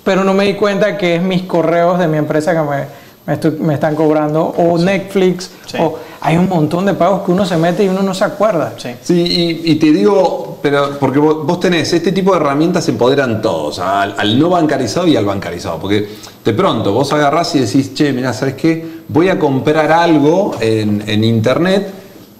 pero no me di cuenta que es mis correos de mi empresa que me, me, estoy- me están cobrando, o Netflix, Sí. o hay un montón de pagos que uno se mete y uno no se acuerda. Sí. Sí, y, y te digo, pero porque vos, vos tenés, este tipo de herramientas empoderan todos, al, al no bancarizado y al bancarizado. Porque de pronto vos agarrás y decís, che, mira, ¿sabes qué? Voy a comprar algo en, en internet,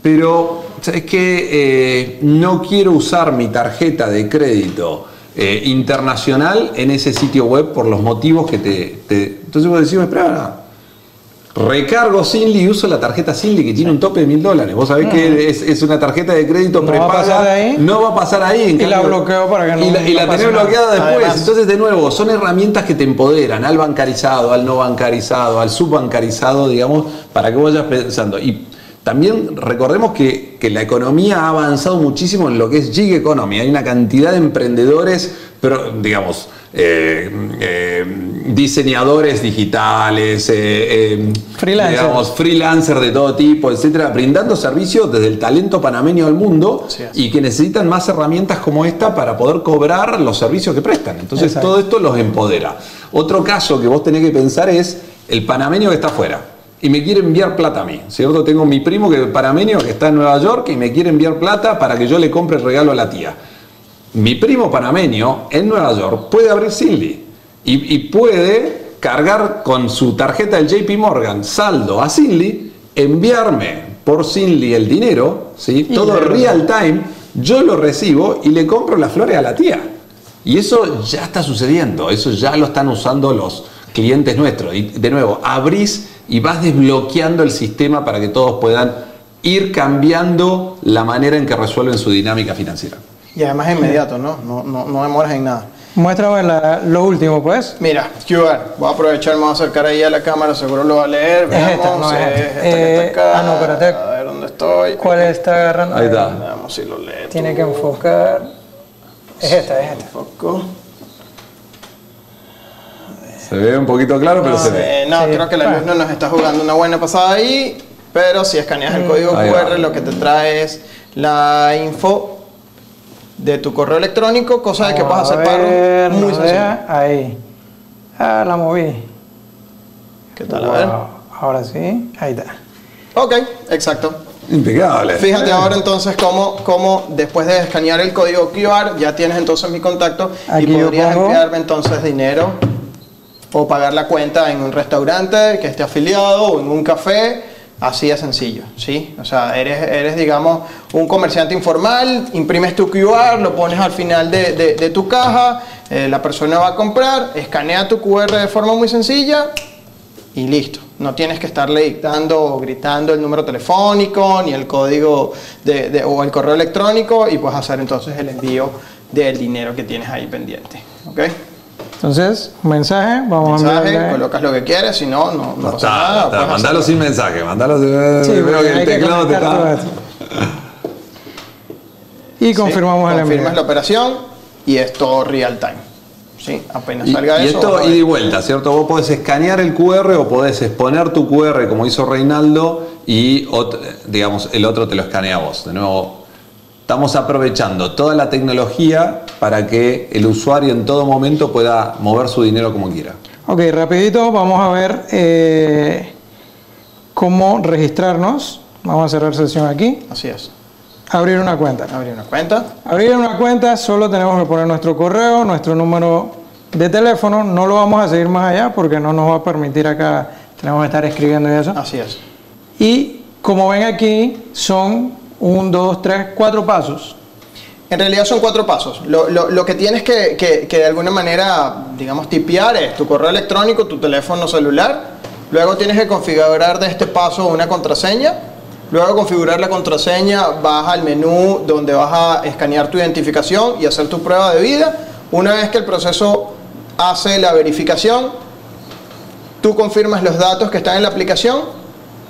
pero ¿sabes qué? Eh, no quiero usar mi tarjeta de crédito eh, internacional en ese sitio web por los motivos que te. te- Entonces vos decís, espera, Recargo Sinly y uso la tarjeta Sinly que tiene un tope de mil dólares. Vos sabés que es, es una tarjeta de crédito Mm. No va a prepaga. ahí. No va a pasar ahí. en Y la bloqueo para que no- Y la, y la tenés bloqueada después. Además- Entonces, de nuevo, son herramientas que te empoderan al bancarizado, al no bancarizado, al subbancarizado, digamos, para que vayas pensando. Y también recordemos que, que la economía ha avanzado muchísimo en lo que es gig economy. Hay una cantidad de emprendedores, pero digamos, eh, eh, diseñadores digitales, eh, eh, Freelancers. digamos, freelancers de todo tipo, etcétera, brindando servicios desde el talento panameño al mundo y que necesitan más herramientas como esta para poder cobrar los servicios que prestan. Entonces Exacto. todo esto los empodera. Otro caso que vos tenés que pensar es el panameño que está afuera y me quiere enviar plata a mí, ¿cierto? Tengo mi primo que panameño que está en Nueva York y me quiere enviar plata para que yo le compre el regalo a la tía. Mi primo panameño en Nueva York puede abrir Sinly y, y puede cargar con su tarjeta del JP Morgan saldo a Sinly, enviarme por Sinly el dinero, ¿sí? Y todo real time, yo lo recibo y le compro las flores a la tía. Y eso ya está sucediendo, eso ya lo están usando los clientes nuestros. Y de nuevo, abrís y vas desbloqueando el sistema para que todos puedan ir cambiando la manera en que resuelven su dinámica financiera. Y además es inmediato, ¿no? No, no, no demoras en nada. Muéstrame la- lo último, pues. Mira, QR, voy a aprovechar, me voy a acercar ahí a la cámara, seguro lo va a leer. Es Veamos, esta, no es es esta. esta que Eh, está acá. ah, no, espérate. A ver dónde estoy. ¿Cuál está agarrando? Ahí está. Veamos si lo lee. Tiene que enfocar. Es esta, es esta. Foco. Se ve un poquito claro, pero se ve. Eh, no, Sí, creo que la luz no nos está jugando una buena pasada ahí, pero si escaneas el código Ahí QR, va. lo que te trae es la info de tu correo electrónico, cosa de que hacer a ver, pagos muy sencillo. Ahí. Ah, la moví. ¿Qué tal? A ver. Wow. Ahora sí. Ahí está. Ok, exacto. Impecable. Fíjate ahora entonces cómo, cómo después de escanear el código QR ya tienes entonces mi contacto Aquí y podrías enviarme entonces dinero o pagar la cuenta en un restaurante que esté afiliado o en un café, así de sencillo, ¿sí? O sea, eres, eres digamos un comerciante informal, imprimes tu QR, lo pones al final de, de- tu caja, eh, la persona va a comprar, escanea tu QR de forma muy sencilla y listo. No tienes que estarle dictando o gritando el número telefónico ni el código de- o el correo electrónico y puedes hacer entonces el envío del dinero que tienes ahí pendiente. ¿Ok? Entonces, un mensaje. Vamos a Mensaje, enviarle. colocas lo que quieres, si no, no, no pasa nada. está. Mandalo sin mensaje, mandalo sin Sí, Veo que el teclado te está. esto. Y confirmamos el Confirmas envío. la operación y es todo real time. ¿Sí? Apenas Y, salga y eso. esto a ida ver. y vuelta, ¿cierto? Vos podés escanear el QR o podés exponer tu QR como hizo Reinaldo y digamos el otro te lo escanea a vos. De nuevo, estamos aprovechando toda la tecnología para que el usuario en todo momento pueda mover su dinero como quiera. Ok, rapidito vamos a ver eh, cómo registrarnos. Vamos a cerrar sesión aquí. Así es. Abrir una cuenta. Abrir una cuenta. Abrir una cuenta solo tenemos que poner nuestro correo, nuestro número de teléfono. No lo vamos a seguir más allá porque no nos va a permitir acá. Tenemos que estar escribiendo y eso. Así es. Y como ven aquí, son un, dos, tres, cuatro pasos. En realidad son cuatro pasos. Lo, lo- lo que tienes que, que- que de alguna manera, digamos, tipear es tu correo electrónico, tu teléfono celular. Luego tienes que configurar de este paso una contraseña. Luego configurar la contraseña, vas al menú donde vas a escanear tu identificación y hacer tu prueba de vida. Una vez que el proceso hace la verificación, tú confirmas los datos que están en la aplicación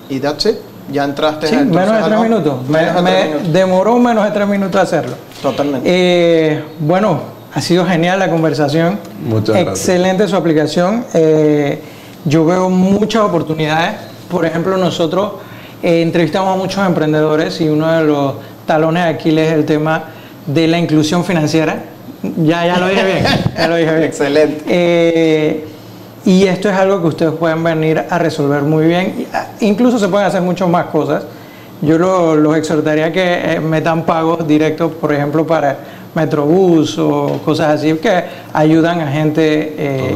y that's it. Ya entraste Sí, entonces menos de tres home. minutos. Me, Menos de me tres minutos. demoró menos de tres minutos hacerlo. Totalmente. Eh, bueno, ha sido genial la conversación. Muchas gracias. Excelente su aplicación. Eh, yo veo muchas oportunidades. Por ejemplo, nosotros eh, entrevistamos a muchos emprendedores y uno de los talones de Aquiles es el tema de la inclusión financiera. Ya, ya lo dije bien. Ya lo dije bien. Excelente. Y esto es algo que ustedes pueden venir a resolver muy bien. Incluso se pueden hacer muchas más cosas. Yo lo- los exhortaría que eh, metan pagos directos, por ejemplo, para Metrobús o cosas así, que ayudan a gente eh,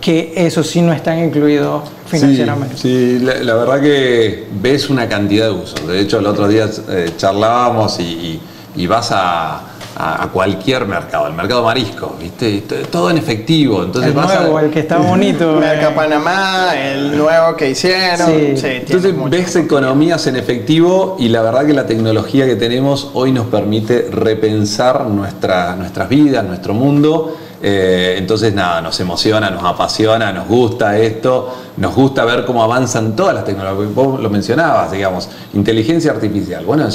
que eso sí no están incluidos financieramente. Sí, sí, la, la verdad que ves una cantidad de usos. De hecho, el otro día eh, charlábamos y, y- y vas a, a- a cualquier mercado, el mercado marisco, ¿viste? Todo en efectivo. Entonces el vas a- nuevo, el que está bonito. Merca eh, Panamá, el nuevo que hicieron. Sí. Sí, tiene Entonces ves economías en efectivo y la verdad que la tecnología que tenemos hoy nos permite repensar nuestra, nuestras vidas, nuestro mundo. Eh, entonces nada, nos emociona, nos apasiona, nos gusta esto, nos gusta ver cómo avanzan todas las tecnologías. Vos lo mencionabas, digamos, inteligencia artificial. Bueno,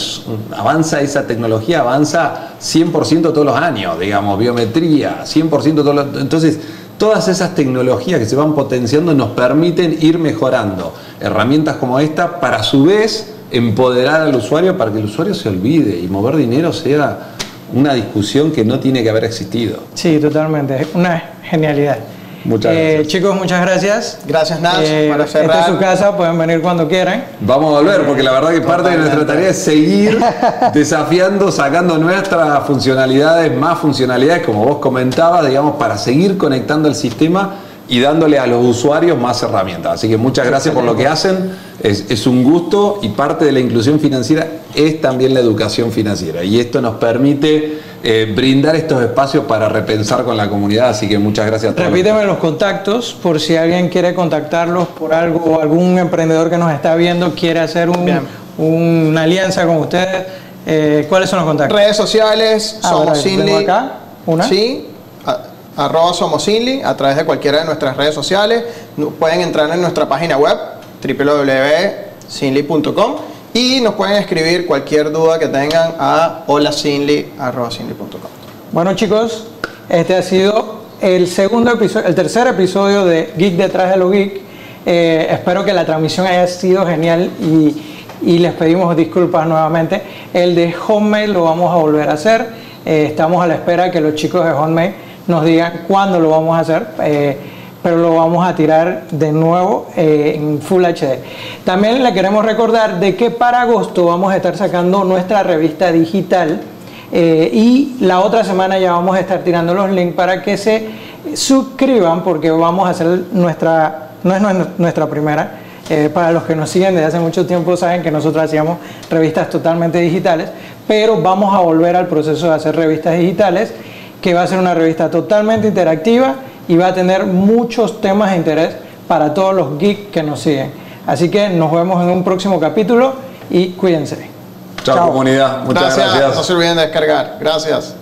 avanza esa tecnología, avanza 100% todos los años, digamos, biometría, 100% todos los... Entonces, Todas esas tecnologías que se van potenciando nos permiten ir mejorando herramientas como esta para a su vez empoderar al usuario para que el usuario se olvide y mover dinero sea una discusión que no tiene que haber existido. Sí, totalmente. Es una genialidad. Muchas Eh, gracias. chicos, muchas gracias. Gracias, Nats, Eh, para esta es su casa, pueden venir cuando quieran. Vamos a volver porque la verdad que parte de nuestra tarea es seguir desafiando, sacando nuestras funcionalidades, más funcionalidades como vos comentabas, digamos, para seguir conectando el sistema y dándole a los usuarios más herramientas. Así que muchas gracias por lo que hacen, es, es un gusto y parte de la inclusión financiera es también la educación financiera y esto nos permite eh, brindar estos espacios para repensar con la comunidad, así que muchas gracias a todos. Repíteme los contactos por si alguien quiere contactarlos por algo o algún emprendedor que nos está viendo quiere hacer un- una alianza con ustedes. Eh, ¿Cuáles son los contactos? Redes sociales, Ah, somos Cindy. acá una. Sí. Arroba Somosinli a través de cualquiera de nuestras redes sociales. Pueden entrar en nuestra página web www.sinli.com y nos pueden escribir cualquier duda que tengan a holasinli.com. Bueno chicos, este ha sido el segundo episodio, el tercer episodio de Geek detrás de lo geek. Eh, espero que la transmisión haya sido genial y, les pedimos disculpas nuevamente. El de Homemade lo vamos a volver a hacer. Eh, estamos a la espera que los chicos de Homemade nos digan cuándo lo vamos a hacer. Eh, pero lo vamos a tirar de nuevo en Full HD. También le queremos recordar de que para agosto vamos a estar sacando nuestra revista digital eh, y la otra semana ya vamos a estar tirando los links para que se suscriban porque vamos a hacer nuestra, no es nuestra primera, eh, para los que nos siguen desde hace mucho tiempo saben que nosotros hacíamos revistas totalmente digitales, pero vamos a volver al proceso de hacer revistas digitales, que va a ser una revista totalmente interactiva y va a tener muchos temas de interés para todos los geeks que nos siguen. Así que nos vemos en un próximo capítulo y cuídense. Chao, comunidad. Muchas gracias. No se olviden de descargar. Gracias.